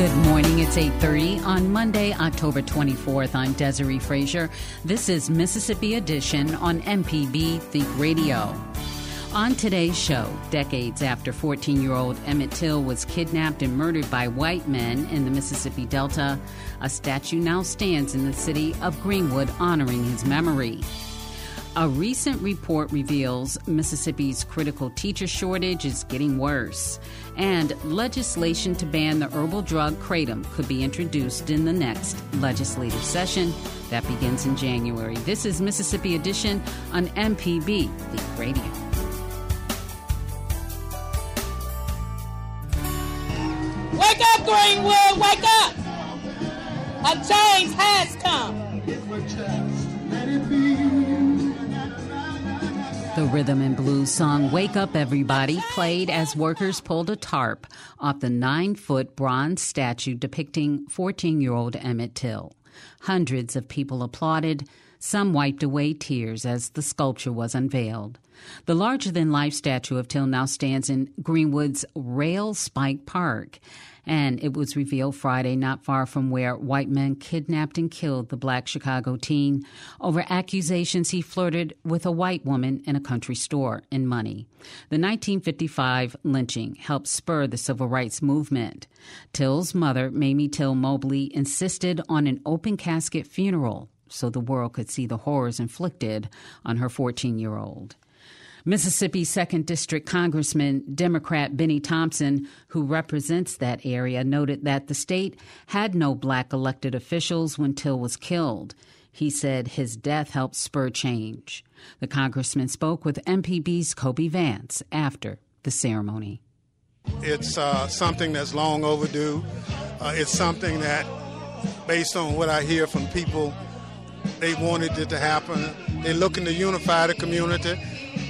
Good morning. It's 8:30 on Monday, October 24th. I'm Desare Frazier. This is Mississippi Edition on MPB Think Radio. On today's show, decades after 14-year-old Emmett Till was kidnapped and murdered by white men in the Mississippi Delta, a statue now stands in the city of Greenwood honoring his memory. A recent report reveals Mississippi's critical teacher shortage is getting worse, and legislation to ban the herbal drug kratom could be introduced in the next legislative session that begins in January. This is Mississippi Edition on MPB, the radio. Wake up, Greenwood! Wake up! A change has come. Rhythm and blues song Wake Up Everybody played as workers pulled a tarp off the nine foot bronze statue depicting 14 year old Emmett Till. Hundreds of people applauded. Some wiped away tears as the sculpture was unveiled. The larger than life statue of Till now stands in Greenwood's Rail Spike Park and it was revealed Friday not far from where white men kidnapped and killed the black Chicago teen over accusations he flirted with a white woman in a country store in Money. The 1955 lynching helped spur the civil rights movement. Till's mother, Mamie Till Mobley, insisted on an open casket funeral so the world could see the horrors inflicted on her 14 year old. Mississippi 2nd District Congressman Democrat Benny Thompson, who represents that area, noted that the state had no black elected officials when Till was killed. He said his death helped spur change. The congressman spoke with MPB's Kobee Vance after the ceremony. It's uh, something that's long overdue. Uh, it's something that, based on what I hear from people, they wanted it to happen. They're looking to unify the community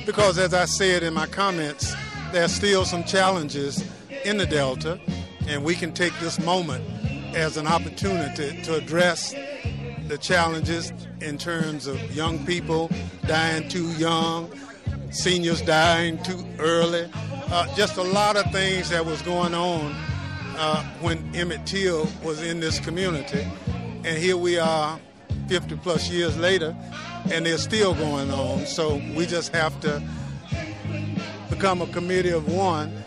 because, as I said in my comments, there are still some challenges in the Delta, and we can take this moment as an opportunity to address the challenges in terms of young people dying too young, seniors dying too early, uh, just a lot of things that was going on uh, when Emmett Till was in this community. And here we are 50 plus years later, and they're still going on. So we just have to become a committee of one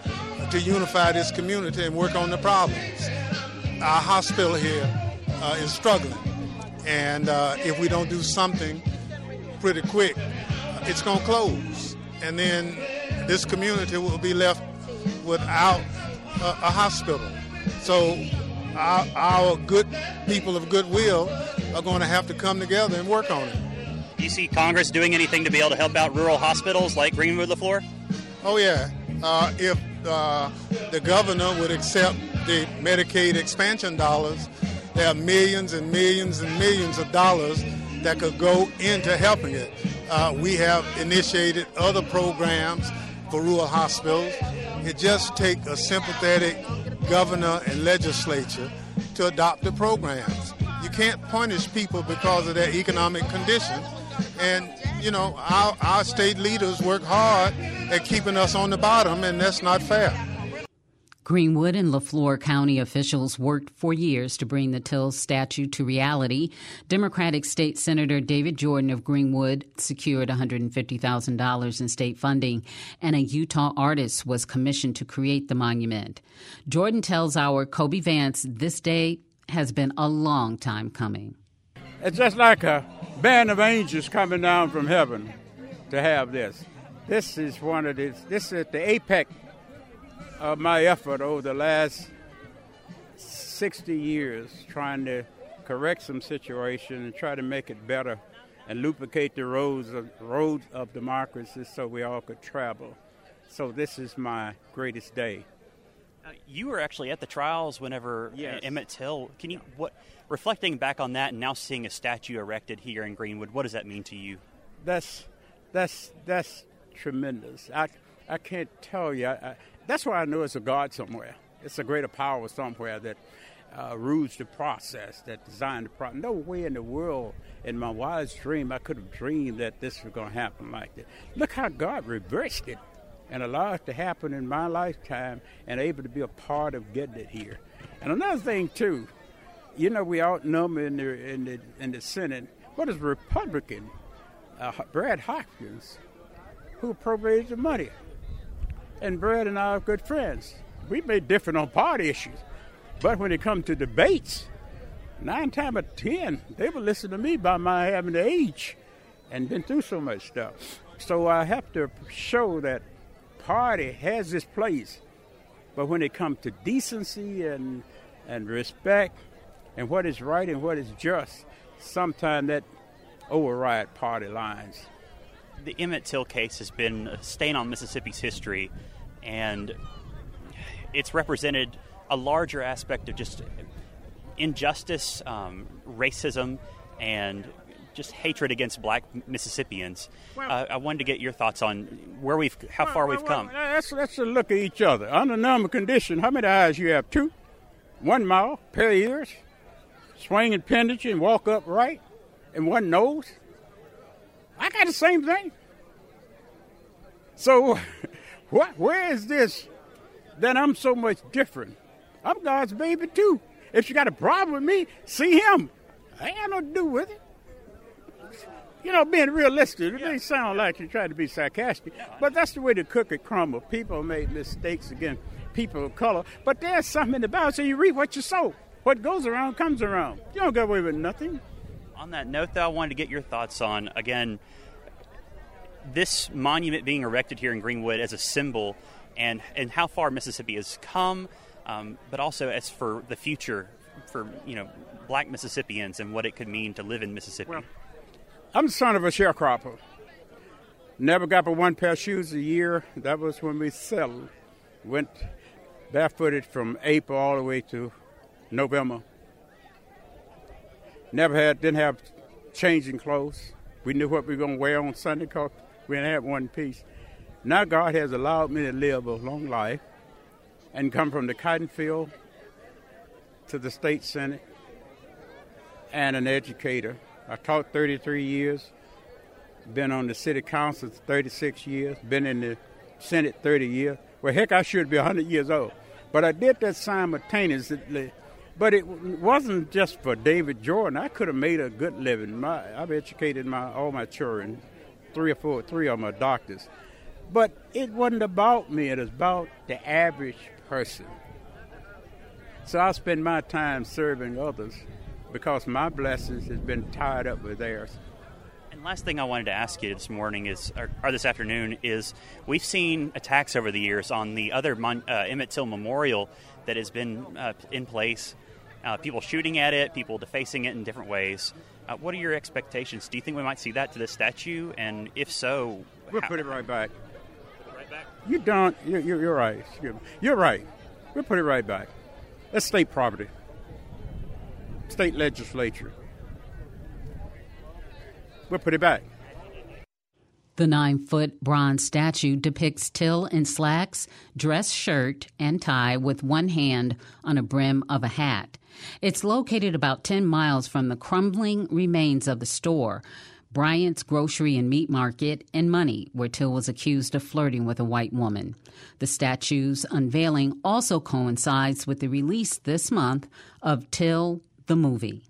to unify this community and work on the problems. Our hospital here uh, is struggling, and uh, if we don't do something pretty quick, it's going to close. And then this community will be left without a, a hospital. So our, our good people of goodwill are going to have to come together and work on it. Do you see Congress doing anything to be able to help out rural hospitals like Greenwood Leflore? Oh, yeah. Uh, if uh, the governor would accept the Medicaid expansion dollars, there are millions and millions and millions of dollars that could go into helping it. Uh, we have initiated other programs for rural hospitals. It just takes a sympathetic governor and legislature to adopt the programs. Can't punish people because of their economic condition. And, you know, our, our state leaders work hard at keeping us on the bottom, and that's not fair. Greenwood and LeFlore County officials worked for years to bring the Till statue to reality. Democratic State Senator David Jordan of Greenwood secured $150,000 in state funding, and a Utah artist was commissioned to create the monument. Jordan tells our Kobee Vance this day has been a long time coming. It's just like a band of angels coming down from heaven to have this. This is one of the, this is the apex of my effort over the last 60 years trying to correct some situation and try to make it better and lubricate the roads of, roads of democracy so we all could travel. So this is my greatest day. Uh, you were actually at the trials whenever yes. Emmett Till. Can you what reflecting back on that and now seeing a statue erected here in Greenwood? What does that mean to you? That's that's that's tremendous. I I can't tell you. I, I, that's why I know it's a God somewhere. It's a greater power somewhere that uh, rules the process, that designed the process. No way in the world, in my wildest dream, I could have dreamed that this was going to happen like that. Look how God reversed it and allowed it to happen in my lifetime and able to be a part of getting it here. And another thing, too, you know, we outnumber in the, in the, in the Senate. What is Republican? Uh, Brad Hopkins, who appropriated the money and Brad and I are good friends. We may differ on party issues, but when it comes to debates, nine times out of ten, they will listen to me by my having the age and been through so much stuff. So I have to show that party has its place, but when it comes to decency and and respect and what is right and what is just, sometimes that override party lines. The Emmett Till case has been a stain on Mississippi's history and it's represented a larger aspect of just injustice, um, racism, and just hatred against black Mississippians. Well, uh, I wanted to get your thoughts on where we've, how well, far well, we've come. Let's, let's look at each other. Under normal condition, how many eyes you have? Two, one mouth, pair of ears, swing pendulum, and walk upright, and one nose. I got the same thing. So What? Where is this that I'm so much different? I'm God's baby too. If you got a problem with me, see him. I ain't got no to do with it. You know, being realistic, it may sound like you're trying to be sarcastic, but that's the way the cookie crumbles. People make mistakes against people of color, but there's something in the Bible. So you reap what you sow. What goes around comes around. You don't get away with nothing. On that note, though, I wanted to get your thoughts on, again, this monument being erected here in Greenwood as a symbol and, and how far Mississippi has come, um, but also as for the future for you know black Mississippians and what it could mean to live in Mississippi. Well, I'm the son of a sharecropper. Never got but one pair of shoes a year. That was when we settled. Went barefooted from April all the way to November. Never had, didn't have changing clothes. We knew what we were going to wear on Sunday because we didn't have one piece. Now God has allowed me to live a long life and come from the cotton field to the state senate and an educator. I taught 33 years, been on the city council 36 years, been in the senate 30 years. Well, heck, I should be 100 years old. But I did that simultaneously. But it wasn't just for David Jordan. I could have made a good living. My, I've educated my all my children three or four, three of my doctors. But it wasn't about me, it was about the average person. So I spend my time serving others because my blessings has been tied up with theirs. And last thing I wanted to ask you this morning is, or, or this afternoon, is we've seen attacks over the years on the other Mon- uh, Emmett Till Memorial that has been uh, in place. Uh, people shooting at it, people defacing it in different ways. Uh, what are your expectations? Do you think we might see that to the statue? And if so, we'll how- put it right back. right back. You don't. You're, you're right. You're right. We'll put it right back. That's state property. State legislature. We'll put it back. The nine foot bronze statue depicts Till in slacks, dress shirt, and tie with one hand on a brim of a hat. It's located about 10 miles from the crumbling remains of the store. Bryant's Grocery and Meat Market, and Money, where Till was accused of flirting with a white woman. The statue's unveiling also coincides with the release this month of Till the Movie.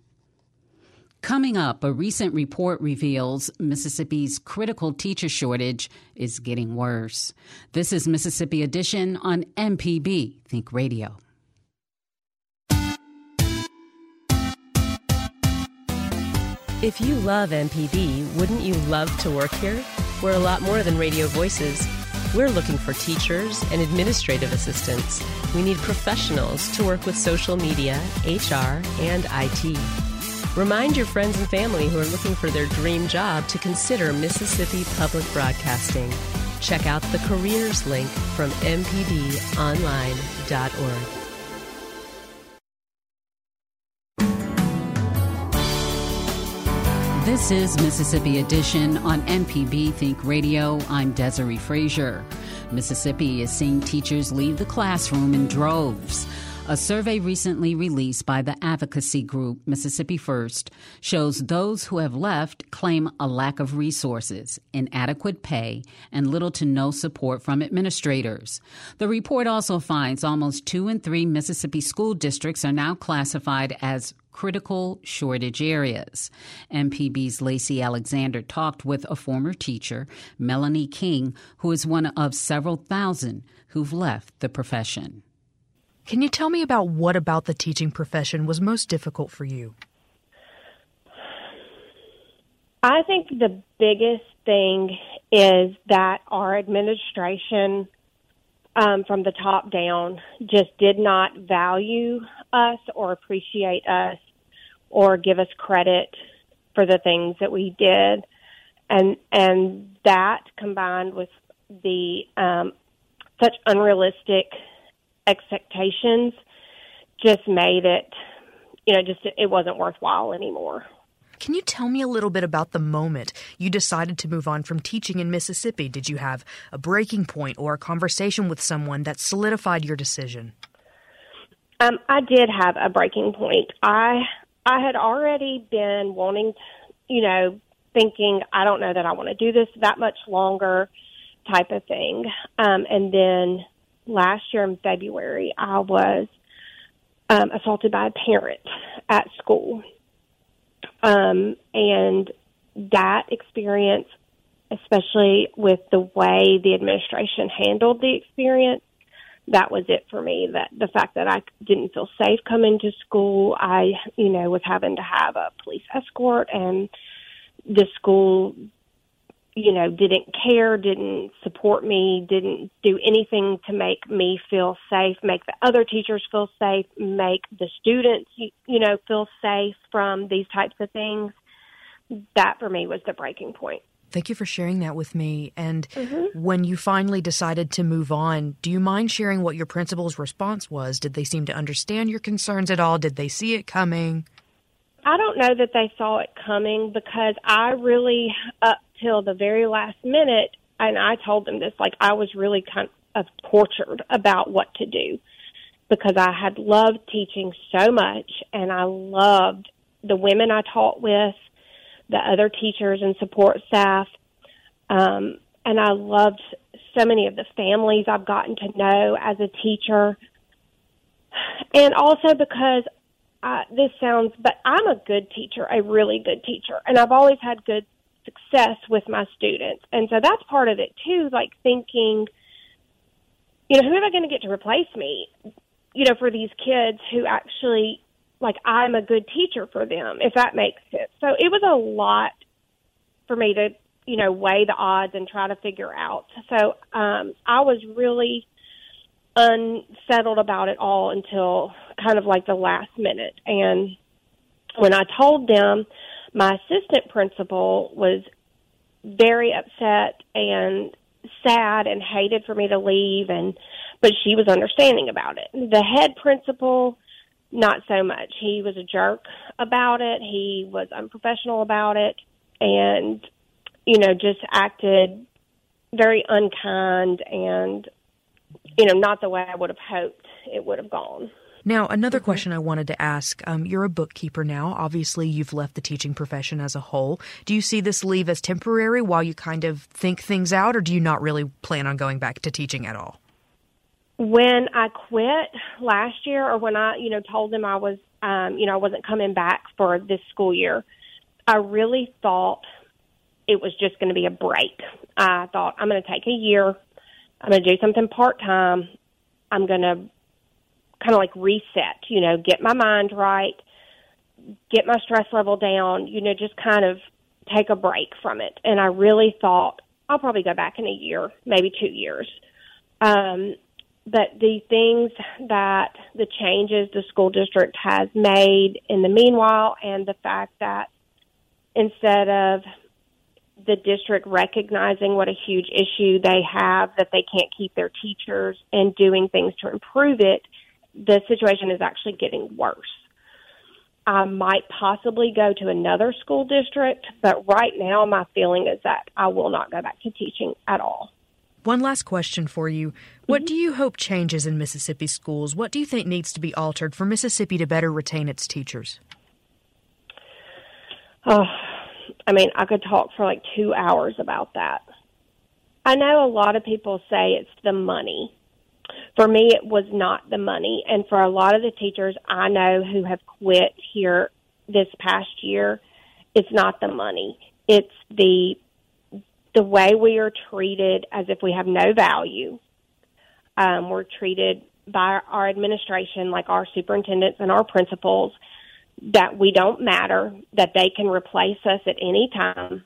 Coming up, a recent report reveals Mississippi's critical teacher shortage is getting worse. This is Mississippi Edition on MPB Think Radio. If you love MPB, wouldn't you love to work here? We're a lot more than radio voices. We're looking for teachers and administrative assistants. We need professionals to work with social media, HR, and IT. Remind your friends and family who are looking for their dream job to consider Mississippi Public Broadcasting. Check out the careers link from mpbonline.org. This is Mississippi Edition on MPB Think Radio. I'm Desare Frazier. Mississippi is seeing teachers leave the classroom in droves. A survey recently released by the advocacy group Mississippi First shows those who have left claim a lack of resources, inadequate pay, and little to no support from administrators. The report also finds almost two in three Mississippi school districts are now classified as critical shortage areas. MPB's Lacey Alexander talked with a former teacher, Melanie King, who is one of several thousand who've left the profession. Can you tell me about what about the teaching profession was most difficult for you? I think the biggest thing is that our administration, um, from the top down, just did not value us or appreciate us or give us credit for the things that we did, and and that combined with the um, such unrealistic expectations just made it, you know, just it wasn't worthwhile anymore. Can you tell me a little bit about the moment you decided to move on from teaching in Mississippi? Did you have a breaking point or a conversation with someone that solidified your decision? Um, I did have a breaking point. I I had already been wanting, you know, thinking I don't know that I want to do this that much longer, type of thing. Um, and then last year in February, I was um, assaulted by a parent at school. Um, and that experience, especially with the way the administration handled the experience, that was it for me. That the fact that I didn't feel safe coming to school, I, you know, was having to have a police escort, and the school you know, didn't care, didn't support me, didn't do anything to make me feel safe, make the other teachers feel safe, make the students, you, you know, feel safe from these types of things. That for me was the breaking point. Thank you for sharing that with me. And mm-hmm. when you finally decided to move on, do you mind sharing what your principal's response was? Did they seem to understand your concerns at all? Did they see it coming? I don't know that they saw it coming because I really, up till the very last minute, and I told them this, like I was really kind of tortured about what to do because I had loved teaching so much and I loved the women I taught with, the other teachers and support staff. Um, and I loved so many of the families I've gotten to know as a teacher. And also because this sounds, but I'm a good teacher, a really good teacher, and I've always had good success with my students. And so that's part of it too, like thinking, you know, who am I going to get to replace me? You know, for these kids who actually, like, I'm a good teacher for them, if that makes sense. So it was a lot for me to, you know, weigh the odds and try to figure out. So um, I was really unsettled about it all until kind of like the last minute. And when I told them, my assistant principal was very upset and sad and hated for me to leave and but she was understanding about it. The head principal not so much. He was a jerk about it. He was unprofessional about it and you know just acted very unkind and you know not the way I would have hoped it would have gone. Now, another mm-hmm. question I wanted to ask um, you're a bookkeeper now. Obviously, you've left the teaching profession as a whole. Do you see this leave as temporary while you kind of think things out, or do you not really plan on going back to teaching at all? When I quit last year, or when I, you know, told them I was, um, you know, I wasn't coming back for this school year, I really thought it was just going to be a break. I thought I'm going to take a year. I'm going to do something part time. I'm going to kind of like reset, you know, get my mind right, get my stress level down, you know, just kind of take a break from it. And I really thought I'll probably go back in a year, maybe two years. Um, but the things that the changes the school district has made in the meanwhile, and the fact that instead of the district recognizing what a huge issue they have that they can't keep their teachers and doing things to improve it, the situation is actually getting worse. I might possibly go to another school district, but right now my feeling is that I will not go back to teaching at all. One last question for you. What mm-hmm. do you hope changes in Mississippi schools? What do you think needs to be altered for Mississippi to better retain its teachers? Oh, I mean, I could talk for like two hours about that. I know a lot of people say it's the money for me, it was not the money. And for a lot of the teachers I know who have quit here this past year, it's not the money. It's the the way we are treated as if we have no value. Um, we're treated by our administration, like our superintendents and our principals, that we don't matter, that they can replace us at any time,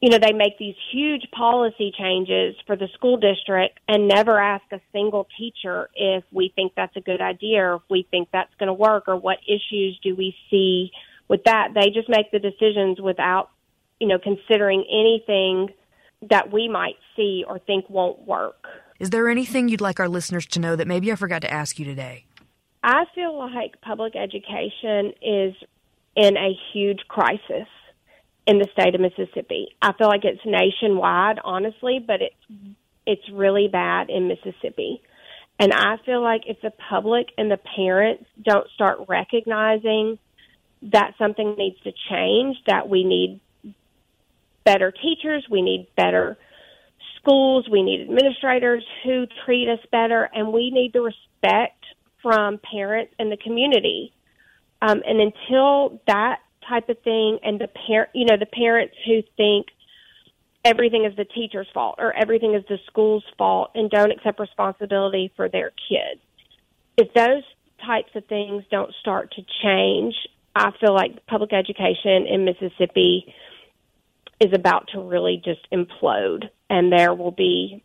you know, they make these huge policy changes for the school district and never ask a single teacher if we think that's a good idea or if we think that's going to work or what issues do we see with that. They just make the decisions without, you know, considering anything that we might see or think won't work. Is there anything you'd like our listeners to know that maybe I forgot to ask you today? I feel like public education is in a huge crisis in the state of Mississippi. I feel like it's nationwide, honestly, but it's it's really bad in Mississippi. And I feel like if the public and the parents don't start recognizing that something needs to change, that we need better teachers, we need better schools, we need administrators who treat us better, and we need the respect from parents and the community. Um, and until that type of thing and the parent you know the parents who think everything is the teacher's fault or everything is the school's fault and don't accept responsibility for their kids. If those types of things don't start to change i feel like public education in mississippi is about to really just implode and there will be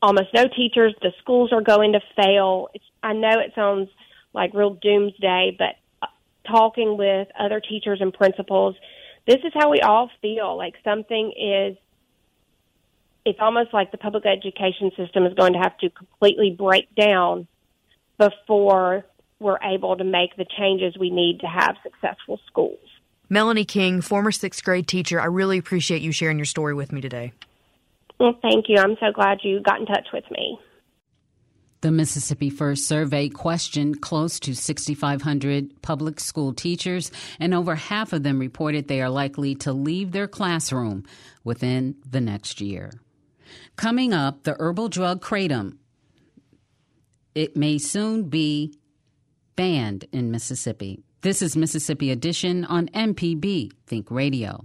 almost no teachers. The schools are going to fail. It's, i know it sounds like real doomsday but talking with other teachers and principals, this is how we all feel. Like something is, it's almost like the public education system is going to have to completely break down before we're able to make the changes we need to have successful schools. Melanie King, former sixth grade teacher, I really appreciate you sharing your story with me today. Well, thank you. I'm so glad you got in touch with me. The Mississippi First survey questioned close to 6,500 public school teachers, and over half of them reported they are likely to leave their classroom within the next year. Coming up, the herbal drug kratom. It may soon be banned in Mississippi. This is Mississippi Edition on MPB Think Radio.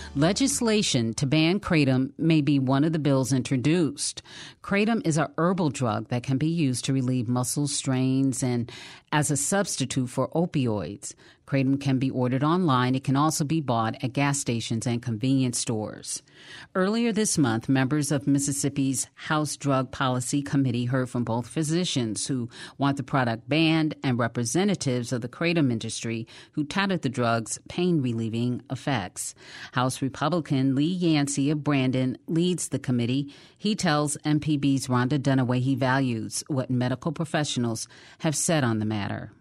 legislation to ban kratom may be one of the bills introduced. Kratom is a herbal drug that can be used to relieve muscle strains and as a substitute for opioids. Kratom can be ordered online. It can also be bought at gas stations and convenience stores. Earlier this month, members of Mississippi's House Drug Policy Committee heard from both physicians who want the product banned and representatives of the kratom industry who touted the drug's pain relieving effects. House Republican Lee Yancey of Brandon leads the committee. He tells MPB's Rhonda Dunaway he values what medical professionals have said on the matter.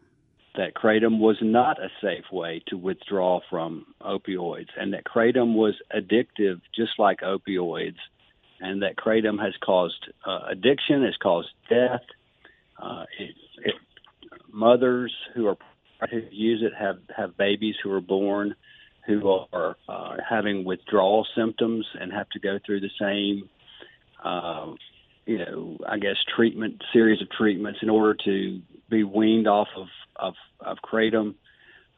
That kratom was not a safe way to withdraw from opioids and that kratom was addictive just like opioids and that kratom has caused uh, addiction has caused death. Uh, it, it, mothers who are who use it have have babies who are born who are uh, having withdrawal symptoms and have to go through the same uh, you know I guess treatment series of treatments in order to be weaned off of of, of kratom.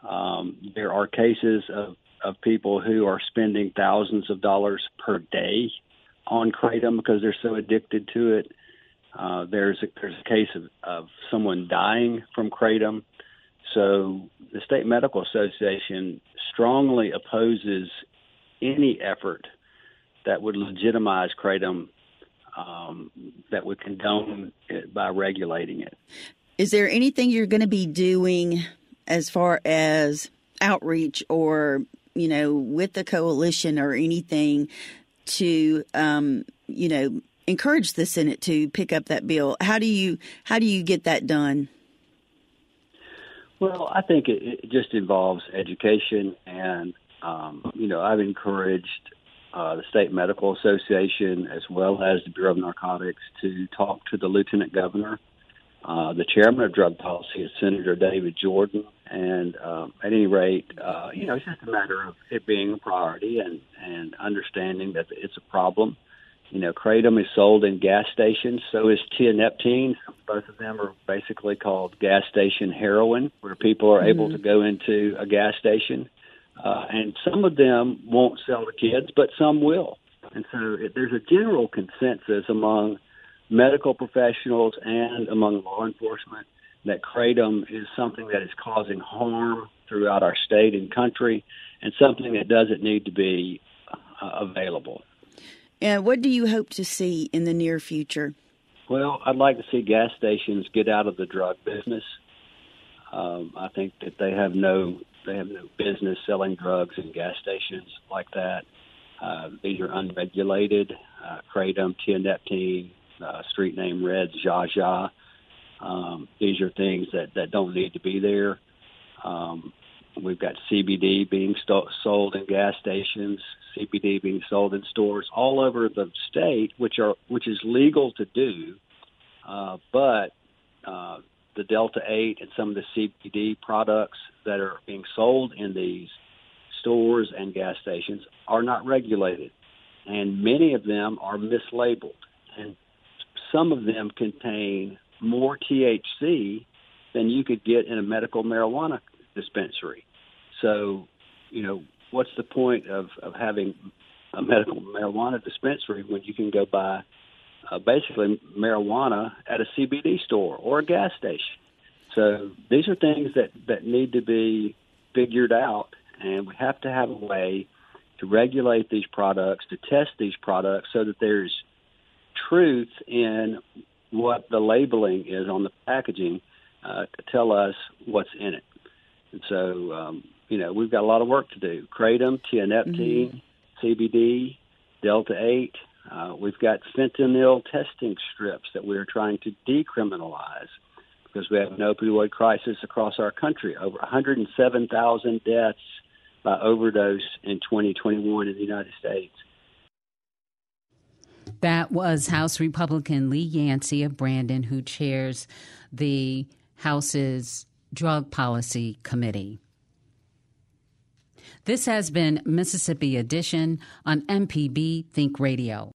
Um, there are cases of, of people who are spending thousands of dollars per day on kratom because they're so addicted to it. Uh, there's a, there's a case of, of someone dying from kratom. So the State Medical Association strongly opposes any effort that would legitimize kratom um, that would condone it by regulating it. Is there anything you're going to be doing as far as outreach or, you know, with the coalition or anything to, um, you know, encourage the Senate to pick up that bill? How do you how do you get that done? Well, I think it, it just involves education, and um, you know, I've encouraged uh, the state medical association as well as the Bureau of Narcotics to talk to the lieutenant governor uh, the chairman of drug policy is Senator David Jordan, and um, at any rate, uh, you know, it's just a matter of it being a priority and and understanding that it's a problem. You know, kratom is sold in gas stations, so is tianeptine. Both of them are basically called gas station heroin, where people are mm-hmm. able to go into a gas station, uh, and some of them won't sell to kids, but some will. And so it, there's a general consensus among medical professionals and among law enforcement that kratom is something that is causing harm throughout our state and country and something that doesn't need to be uh, available. And what do you hope to see in the near future? Well, I'd like to see gas stations get out of the drug business. Um, I think that they have no they have no business selling drugs in gas stations like that. Uh, these are unregulated. Uh, kratom, tianeptine, uh, street name Reds, Zha Zha. Um, these are things that, that don't need to be there. Um, we've got CBD being st- sold in gas stations, CBD being sold in stores all over the state, which are which is legal to do, uh, but uh, the Delta Eight and some of the CBD products that are being sold in these stores and gas stations are not regulated, and many of them are mislabeled. And some of them contain more THC than you could get in a medical marijuana dispensary. So, you know, what's the point of, of having a medical marijuana dispensary when you can go buy uh, basically marijuana at a CBD store or a gas station? So these are things that, that need to be figured out, and we have to have a way to regulate these products, to test these products so that there's truth in what the labeling is on the packaging uh, to tell us what's in it. And so, um, you know, we've got a lot of work to do. Kratom, tianeptine, mm-hmm. CBD, Delta 8. Uh, we've got fentanyl testing strips that we are trying to decriminalize because we have an opioid crisis across our country. Over 107,000 deaths by overdose in 2021 in the United States. That was House Republican Lee Yancey of Brandon, who chairs the House's Drug Policy Committee. This has been Mississippi Edition on MPB Think Radio.